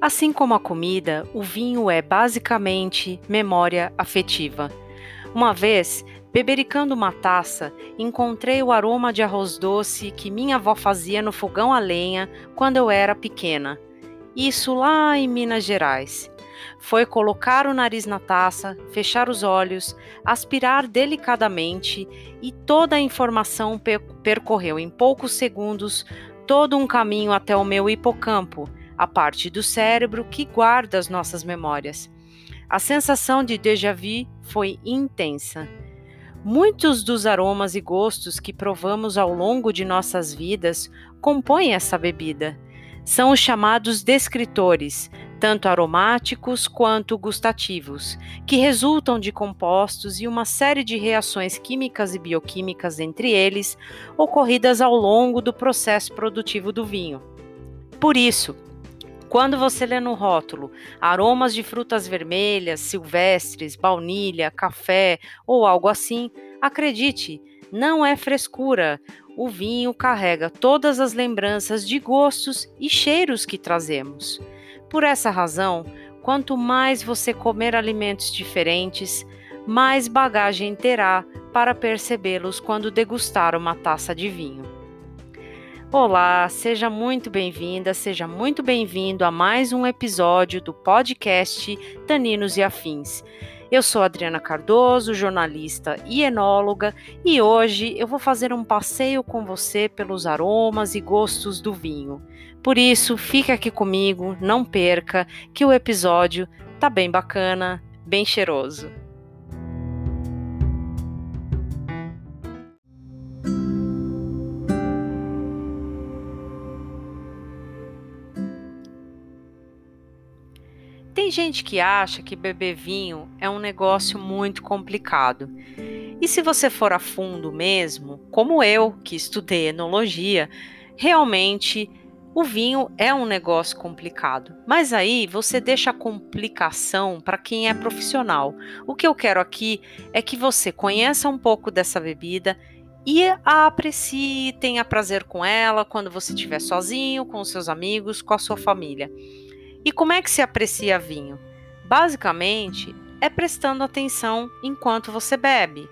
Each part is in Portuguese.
Assim como a comida, o vinho é basicamente memória afetiva. Uma vez, bebericando uma taça, encontrei o aroma de arroz doce que minha avó fazia no fogão a lenha quando eu era pequena. Isso lá em Minas Gerais. Foi colocar o nariz na taça, fechar os olhos, aspirar delicadamente e toda a informação percorreu em poucos segundos todo um caminho até o meu hipocampo a parte do cérebro que guarda as nossas memórias. A sensação de déjà vu foi intensa. Muitos dos aromas e gostos que provamos ao longo de nossas vidas compõem essa bebida. São os chamados descritores, tanto aromáticos quanto gustativos, que resultam de compostos e uma série de reações químicas e bioquímicas entre eles, ocorridas ao longo do processo produtivo do vinho. Por isso, quando você lê no rótulo aromas de frutas vermelhas, silvestres, baunilha, café ou algo assim, acredite, não é frescura. O vinho carrega todas as lembranças de gostos e cheiros que trazemos. Por essa razão, quanto mais você comer alimentos diferentes, mais bagagem terá para percebê-los quando degustar uma taça de vinho. Olá, seja muito bem-vinda, seja muito bem-vindo a mais um episódio do podcast Taninos e Afins. Eu sou Adriana Cardoso, jornalista e enóloga, e hoje eu vou fazer um passeio com você pelos aromas e gostos do vinho. Por isso, fica aqui comigo, não perca, que o episódio tá bem bacana, bem cheiroso. Tem gente que acha que beber vinho é um negócio muito complicado. E se você for a fundo mesmo, como eu, que estudei enologia, realmente o vinho é um negócio complicado. Mas aí você deixa a complicação para quem é profissional. O que eu quero aqui é que você conheça um pouco dessa bebida e a aprecie, tenha prazer com ela quando você estiver sozinho, com seus amigos, com a sua família. E como é que se aprecia vinho? Basicamente, é prestando atenção enquanto você bebe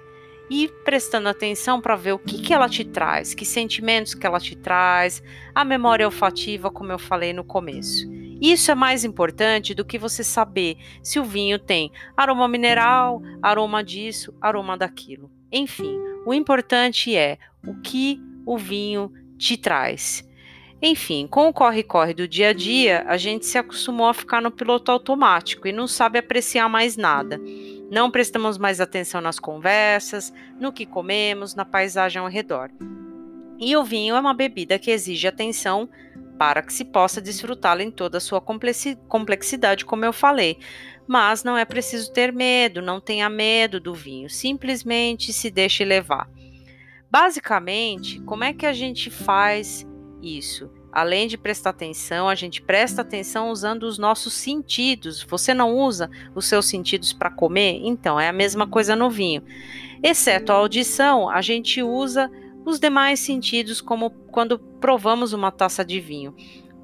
e prestando atenção para ver o que, que ela te traz, que sentimentos que ela te traz, a memória olfativa, como eu falei no começo. Isso é mais importante do que você saber se o vinho tem aroma mineral, aroma disso, aroma daquilo. Enfim, o importante é o que o vinho te traz. Enfim, com o corre-corre do dia a dia, a gente se acostumou a ficar no piloto automático e não sabe apreciar mais nada. Não prestamos mais atenção nas conversas, no que comemos, na paisagem ao redor. E o vinho é uma bebida que exige atenção para que se possa desfrutá-la em toda a sua complexidade, como eu falei. Mas não é preciso ter medo, não tenha medo do vinho, simplesmente se deixe levar. Basicamente, como é que a gente faz isso. Além de prestar atenção, a gente presta atenção usando os nossos sentidos. Você não usa os seus sentidos para comer? Então, é a mesma coisa no vinho. Exceto a audição, a gente usa os demais sentidos, como quando provamos uma taça de vinho.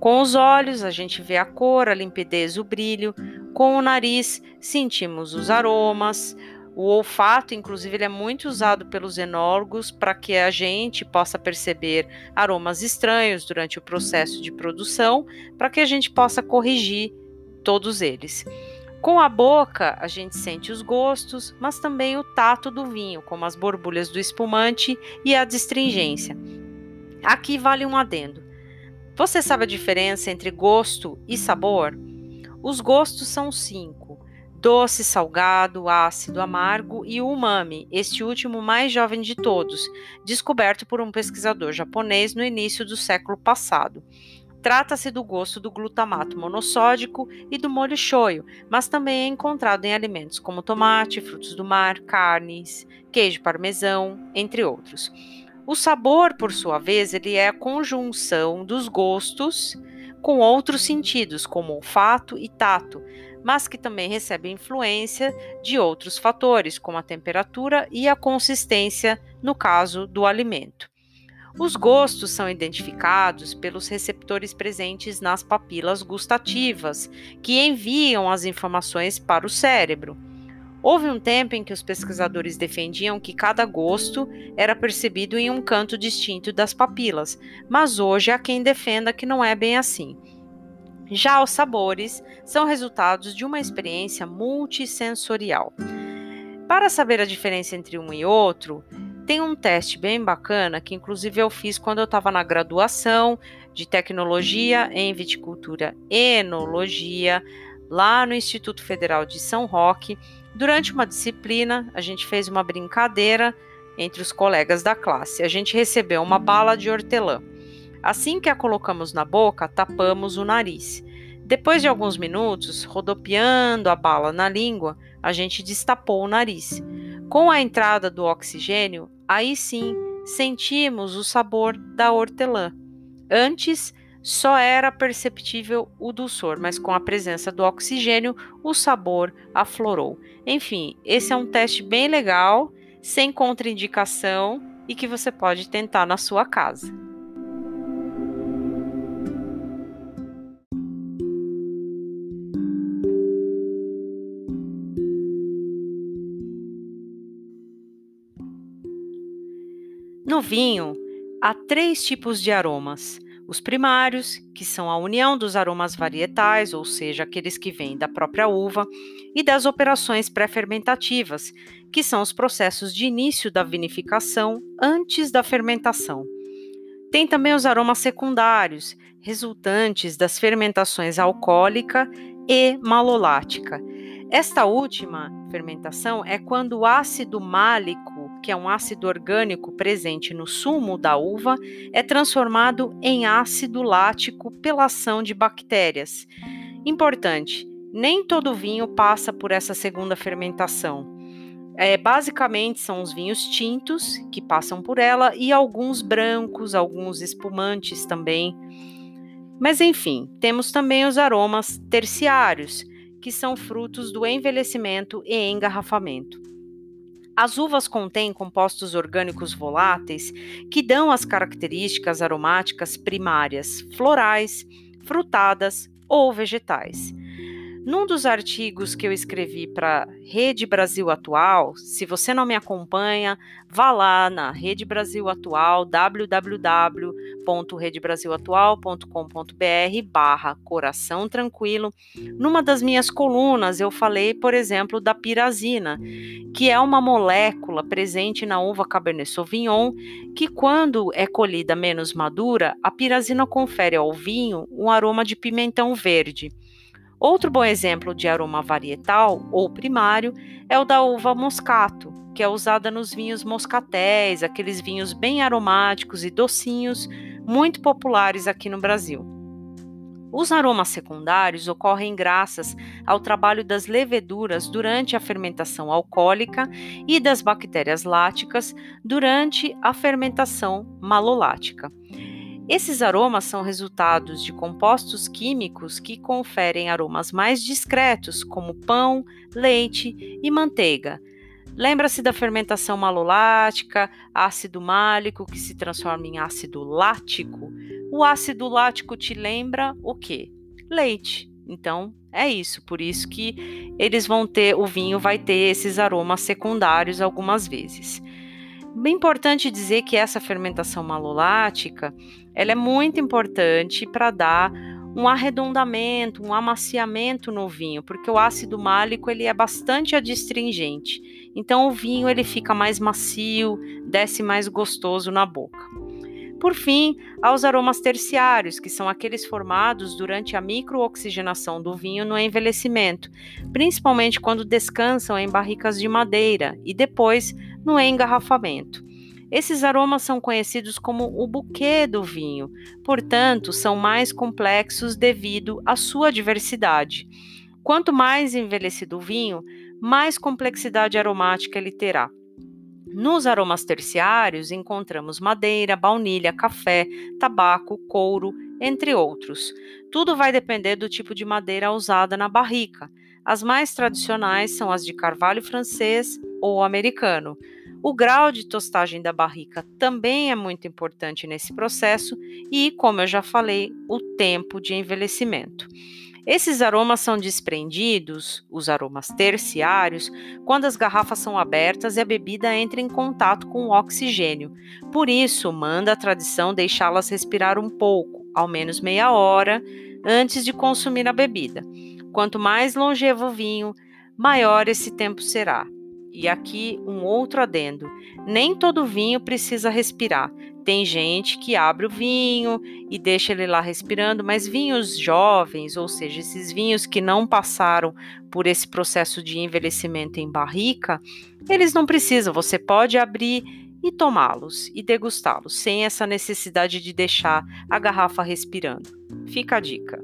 Com os olhos, a gente vê a cor, a limpidez, o brilho. Com o nariz, sentimos os aromas, o olfato, inclusive, ele é muito usado pelos enólogos para que a gente possa perceber aromas estranhos durante o processo de produção, para que a gente possa corrigir todos eles. Com a boca, a gente sente os gostos, mas também o tato do vinho, como as borbulhas do espumante e a distringência. Aqui vale um adendo. Você sabe a diferença entre gosto e sabor? Os gostos são cinco doce, salgado, ácido, amargo e umami, este último mais jovem de todos, descoberto por um pesquisador japonês no início do século passado. Trata-se do gosto do glutamato monossódico e do molho shoyu, mas também é encontrado em alimentos como tomate, frutos do mar, carnes, queijo parmesão, entre outros. O sabor, por sua vez, ele é a conjunção dos gostos com outros sentidos, como olfato e tato, mas que também recebe influência de outros fatores, como a temperatura e a consistência, no caso do alimento. Os gostos são identificados pelos receptores presentes nas papilas gustativas, que enviam as informações para o cérebro. Houve um tempo em que os pesquisadores defendiam que cada gosto era percebido em um canto distinto das papilas, mas hoje há quem defenda que não é bem assim. Já os sabores são resultados de uma experiência multissensorial. Para saber a diferença entre um e outro, tem um teste bem bacana que, inclusive, eu fiz quando eu estava na graduação de tecnologia em viticultura e enologia, lá no Instituto Federal de São Roque. Durante uma disciplina, a gente fez uma brincadeira entre os colegas da classe. A gente recebeu uma bala de hortelã. Assim que a colocamos na boca, tapamos o nariz. Depois de alguns minutos, rodopiando a bala na língua, a gente destapou o nariz. Com a entrada do oxigênio, aí sim sentimos o sabor da hortelã. Antes, só era perceptível o dulçor, mas com a presença do oxigênio, o sabor aflorou. Enfim, esse é um teste bem legal, sem contraindicação e que você pode tentar na sua casa. Vinho, há três tipos de aromas os primários, que são a união dos aromas varietais, ou seja, aqueles que vêm da própria uva, e das operações pré-fermentativas, que são os processos de início da vinificação antes da fermentação. Tem também os aromas secundários, resultantes das fermentações alcoólica e malolática. Esta última fermentação é quando o ácido málico que é um ácido orgânico presente no sumo da uva, é transformado em ácido lático pela ação de bactérias. Importante, nem todo vinho passa por essa segunda fermentação. É, basicamente são os vinhos tintos que passam por ela e alguns brancos, alguns espumantes também. Mas enfim, temos também os aromas terciários, que são frutos do envelhecimento e engarrafamento. As uvas contêm compostos orgânicos voláteis que dão as características aromáticas primárias, florais, frutadas ou vegetais. Num dos artigos que eu escrevi para Rede Brasil Atual, se você não me acompanha, vá lá na Rede Brasil Atual, www.redebrasilatual.com.br barra Coração Tranquilo. Numa das minhas colunas eu falei, por exemplo, da pirazina, que é uma molécula presente na uva Cabernet Sauvignon, que quando é colhida menos madura, a pirazina confere ao vinho um aroma de pimentão verde. Outro bom exemplo de aroma varietal ou primário é o da uva moscato, que é usada nos vinhos moscatéis, aqueles vinhos bem aromáticos e docinhos, muito populares aqui no Brasil. Os aromas secundários ocorrem graças ao trabalho das leveduras durante a fermentação alcoólica e das bactérias láticas durante a fermentação malolática. Esses aromas são resultados de compostos químicos que conferem aromas mais discretos, como pão, leite e manteiga. Lembra-se da fermentação malolática, ácido málico que se transforma em ácido lático? O ácido lático te lembra o quê? Leite. Então, é isso, por isso que eles vão ter, o vinho vai ter esses aromas secundários algumas vezes. Bem importante dizer que essa fermentação malolática, ela é muito importante para dar um arredondamento, um amaciamento no vinho, porque o ácido málico ele é bastante adstringente. Então o vinho ele fica mais macio, desce mais gostoso na boca. Por fim, há os aromas terciários, que são aqueles formados durante a microoxigenação do vinho no envelhecimento, principalmente quando descansam em barricas de madeira e depois no engarrafamento. Esses aromas são conhecidos como o buquê do vinho, portanto, são mais complexos devido à sua diversidade. Quanto mais envelhecido o vinho, mais complexidade aromática ele terá. Nos aromas terciários encontramos madeira, baunilha, café, tabaco, couro, entre outros. Tudo vai depender do tipo de madeira usada na barrica. As mais tradicionais são as de carvalho francês ou americano. O grau de tostagem da barrica também é muito importante nesse processo e, como eu já falei, o tempo de envelhecimento. Esses aromas são desprendidos, os aromas terciários, quando as garrafas são abertas e a bebida entra em contato com o oxigênio. Por isso, manda a tradição deixá-las respirar um pouco, ao menos meia hora, antes de consumir a bebida. Quanto mais longevo o vinho, maior esse tempo será. E aqui um outro adendo: nem todo vinho precisa respirar. Tem gente que abre o vinho e deixa ele lá respirando, mas vinhos jovens, ou seja, esses vinhos que não passaram por esse processo de envelhecimento em barrica, eles não precisam. Você pode abrir e tomá-los e degustá-los, sem essa necessidade de deixar a garrafa respirando. Fica a dica.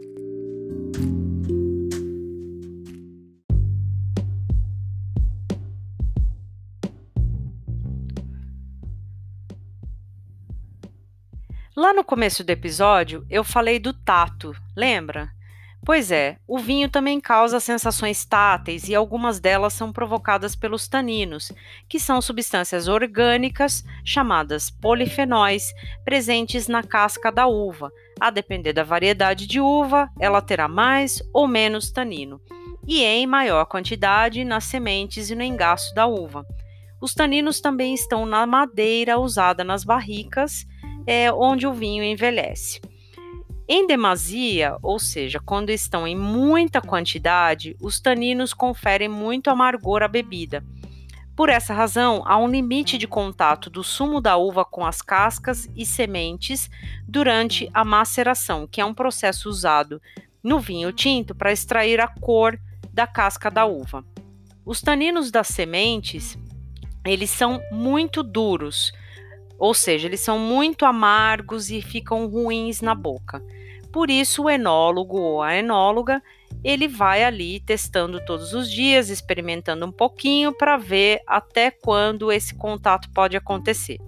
Lá no começo do episódio, eu falei do tato, lembra? Pois é, o vinho também causa sensações táteis e algumas delas são provocadas pelos taninos, que são substâncias orgânicas chamadas polifenóis presentes na casca da uva. A depender da variedade de uva, ela terá mais ou menos tanino, e em maior quantidade nas sementes e no engaço da uva. Os taninos também estão na madeira usada nas barricas é, onde o vinho envelhece. Em demasia, ou seja, quando estão em muita quantidade, os taninos conferem muito amargor à bebida. Por essa razão, há um limite de contato do sumo da uva com as cascas e sementes durante a maceração, que é um processo usado no vinho tinto para extrair a cor da casca da uva. Os taninos das sementes, eles são muito duros, ou seja, eles são muito amargos e ficam ruins na boca. Por isso, o enólogo ou a enóloga ele vai ali testando todos os dias, experimentando um pouquinho para ver até quando esse contato pode acontecer.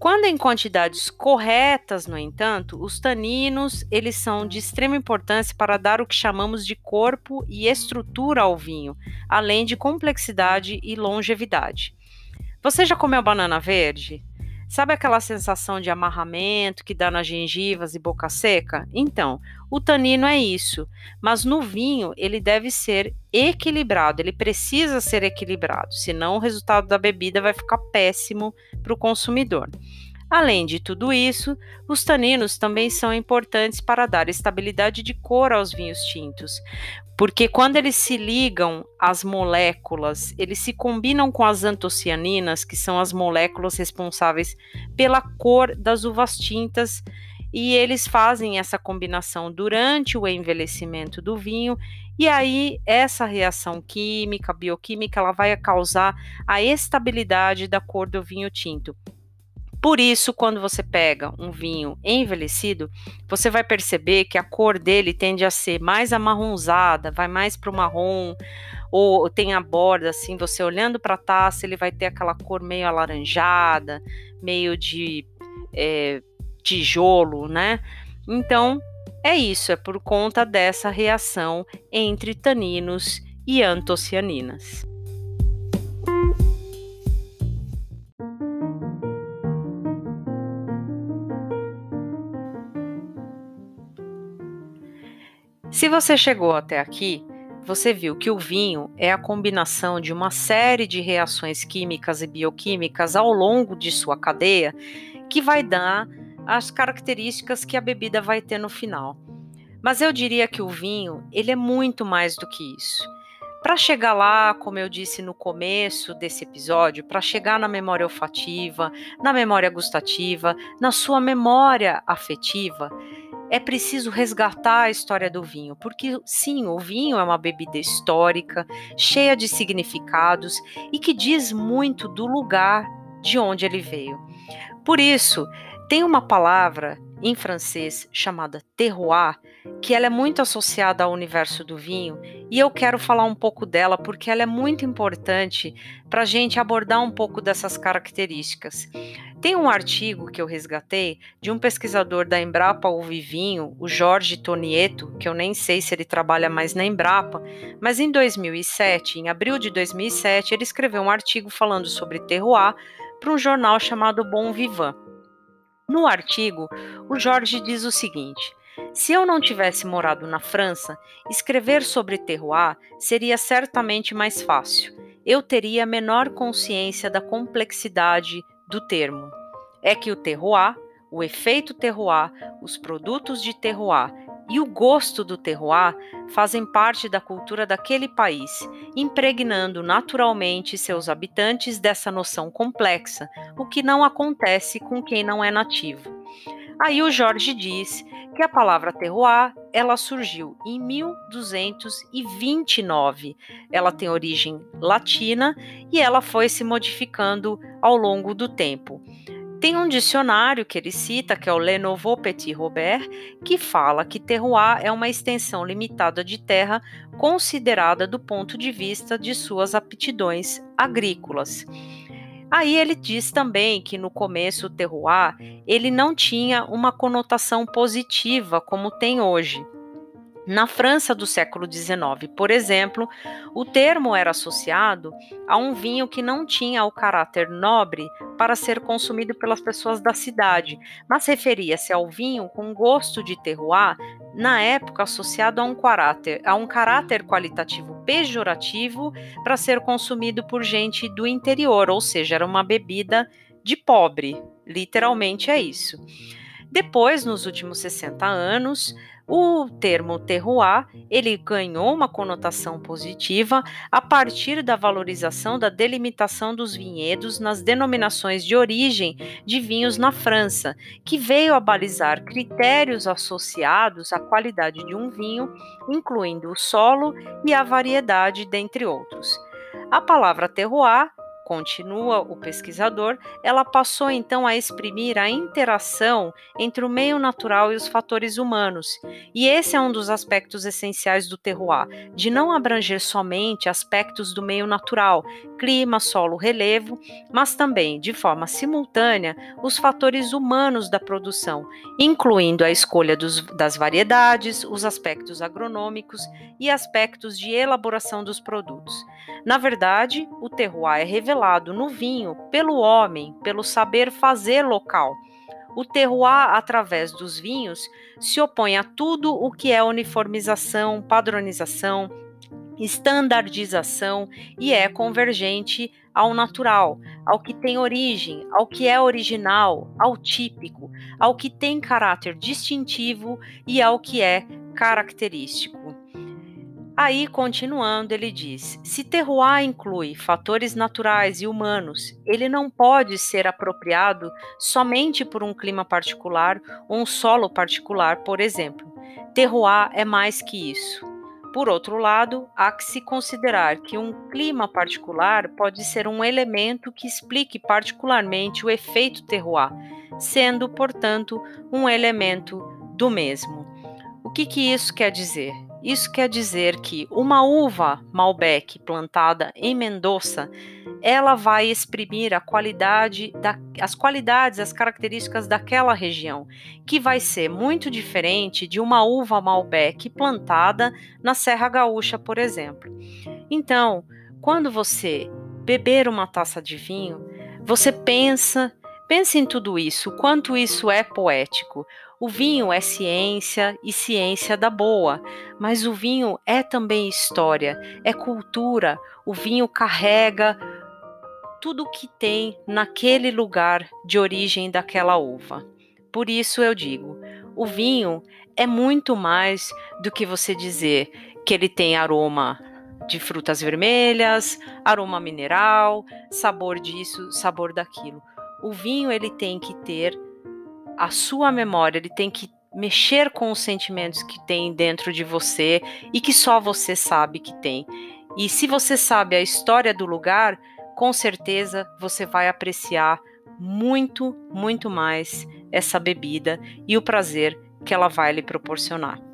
Quando em quantidades corretas, no entanto, os taninos eles são de extrema importância para dar o que chamamos de corpo e estrutura ao vinho, além de complexidade e longevidade. Você já comeu banana verde? Sabe aquela sensação de amarramento que dá nas gengivas e boca seca? Então, o tanino é isso, mas no vinho ele deve ser equilibrado, ele precisa ser equilibrado, senão o resultado da bebida vai ficar péssimo para o consumidor. Além de tudo isso, os taninos também são importantes para dar estabilidade de cor aos vinhos tintos, porque quando eles se ligam às moléculas, eles se combinam com as antocianinas, que são as moléculas responsáveis pela cor das uvas tintas, e eles fazem essa combinação durante o envelhecimento do vinho, e aí essa reação química, bioquímica, ela vai causar a estabilidade da cor do vinho tinto. Por isso, quando você pega um vinho envelhecido, você vai perceber que a cor dele tende a ser mais amarronzada, vai mais para o marrom, ou tem a borda assim, você olhando para a taça, ele vai ter aquela cor meio alaranjada, meio de é, tijolo, né? Então, é isso, é por conta dessa reação entre taninos e antocianinas. Se você chegou até aqui, você viu que o vinho é a combinação de uma série de reações químicas e bioquímicas ao longo de sua cadeia que vai dar as características que a bebida vai ter no final. Mas eu diria que o vinho, ele é muito mais do que isso. Para chegar lá, como eu disse no começo desse episódio, para chegar na memória olfativa, na memória gustativa, na sua memória afetiva, é preciso resgatar a história do vinho, porque sim, o vinho é uma bebida histórica, cheia de significados e que diz muito do lugar de onde ele veio. Por isso, tem uma palavra em francês chamada terroir, que ela é muito associada ao universo do vinho, e eu quero falar um pouco dela porque ela é muito importante para a gente abordar um pouco dessas características. Tem um artigo que eu resgatei de um pesquisador da Embrapa Uvivinho, o Jorge Tonieto, que eu nem sei se ele trabalha mais na Embrapa, mas em 2007, em abril de 2007, ele escreveu um artigo falando sobre terroir para um jornal chamado Bon Vivant. No artigo, o Jorge diz o seguinte: se eu não tivesse morado na França, escrever sobre terroir seria certamente mais fácil. Eu teria menor consciência da complexidade do termo. É que o terroir, o efeito terroir, os produtos de terroir e o gosto do terroir fazem parte da cultura daquele país, impregnando naturalmente seus habitantes dessa noção complexa, o que não acontece com quem não é nativo. Aí o Jorge diz que a palavra terroir, ela surgiu em 1229. Ela tem origem latina e ela foi se modificando ao longo do tempo. Tem um dicionário que ele cita, que é o Le Nouveau Petit Robert, que fala que terroir é uma extensão limitada de terra considerada do ponto de vista de suas aptidões agrícolas. Aí ele diz também que no começo o terroir ele não tinha uma conotação positiva como tem hoje. Na França do século XIX, por exemplo, o termo era associado a um vinho que não tinha o caráter nobre para ser consumido pelas pessoas da cidade, mas referia-se ao vinho com gosto de terroir, na época associado a um caráter, a um caráter qualitativo pejorativo para ser consumido por gente do interior, ou seja, era uma bebida de pobre, literalmente é isso. Depois, nos últimos 60 anos, o termo terroir, ele ganhou uma conotação positiva a partir da valorização da delimitação dos vinhedos nas denominações de origem de vinhos na França, que veio a balizar critérios associados à qualidade de um vinho, incluindo o solo e a variedade, dentre outros. A palavra terroir continua o pesquisador, ela passou então a exprimir a interação entre o meio natural e os fatores humanos. E esse é um dos aspectos essenciais do terroir, de não abranger somente aspectos do meio natural, clima, solo, relevo, mas também, de forma simultânea, os fatores humanos da produção, incluindo a escolha dos, das variedades, os aspectos agronômicos e aspectos de elaboração dos produtos. Na verdade, o terroir é revelado no vinho pelo homem, pelo saber fazer local. O terroir, através dos vinhos, se opõe a tudo o que é uniformização, padronização, estandardização e é convergente ao natural, ao que tem origem, ao que é original, ao típico, ao que tem caráter distintivo e ao que é característico. Aí, continuando, ele diz: se terroir inclui fatores naturais e humanos, ele não pode ser apropriado somente por um clima particular ou um solo particular, por exemplo. Terroir é mais que isso. Por outro lado, há que se considerar que um clima particular pode ser um elemento que explique particularmente o efeito terroir, sendo, portanto, um elemento do mesmo. O que, que isso quer dizer? Isso quer dizer que uma uva Malbec plantada em Mendoza, ela vai exprimir a qualidade da, as qualidades, as características daquela região, que vai ser muito diferente de uma uva Malbec plantada na Serra Gaúcha, por exemplo. Então, quando você beber uma taça de vinho, você pensa, pense em tudo isso, quanto isso é poético. O vinho é ciência e ciência da boa, mas o vinho é também história, é cultura. O vinho carrega tudo o que tem naquele lugar de origem daquela uva. Por isso eu digo, o vinho é muito mais do que você dizer que ele tem aroma de frutas vermelhas, aroma mineral, sabor disso, sabor daquilo. O vinho ele tem que ter a sua memória, ele tem que mexer com os sentimentos que tem dentro de você e que só você sabe que tem. E se você sabe a história do lugar, com certeza você vai apreciar muito, muito mais essa bebida e o prazer que ela vai lhe proporcionar.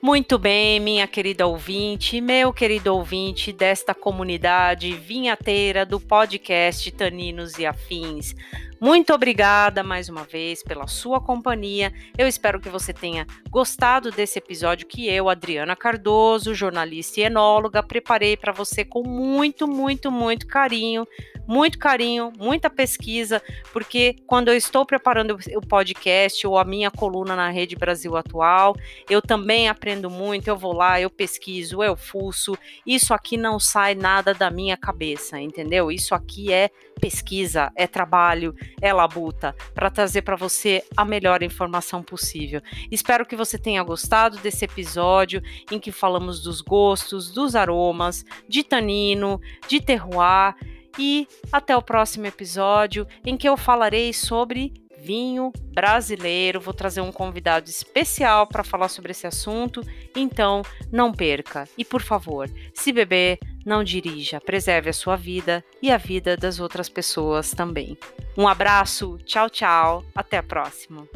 Muito bem, minha querida ouvinte, meu querido ouvinte desta comunidade vinhateira do podcast Taninos e Afins. Muito obrigada mais uma vez pela sua companhia. Eu espero que você tenha gostado desse episódio que eu, Adriana Cardoso, jornalista e enóloga, preparei para você com muito, muito, muito carinho muito carinho, muita pesquisa, porque quando eu estou preparando o podcast ou a minha coluna na Rede Brasil Atual, eu também aprendo muito, eu vou lá, eu pesquiso, eu fuço. Isso aqui não sai nada da minha cabeça, entendeu? Isso aqui é pesquisa, é trabalho, é labuta para trazer para você a melhor informação possível. Espero que você tenha gostado desse episódio em que falamos dos gostos, dos aromas, de tanino, de terroir e até o próximo episódio em que eu falarei sobre vinho brasileiro. Vou trazer um convidado especial para falar sobre esse assunto, então não perca. E por favor, se beber, não dirija, preserve a sua vida e a vida das outras pessoas também. Um abraço, tchau, tchau, até a próxima.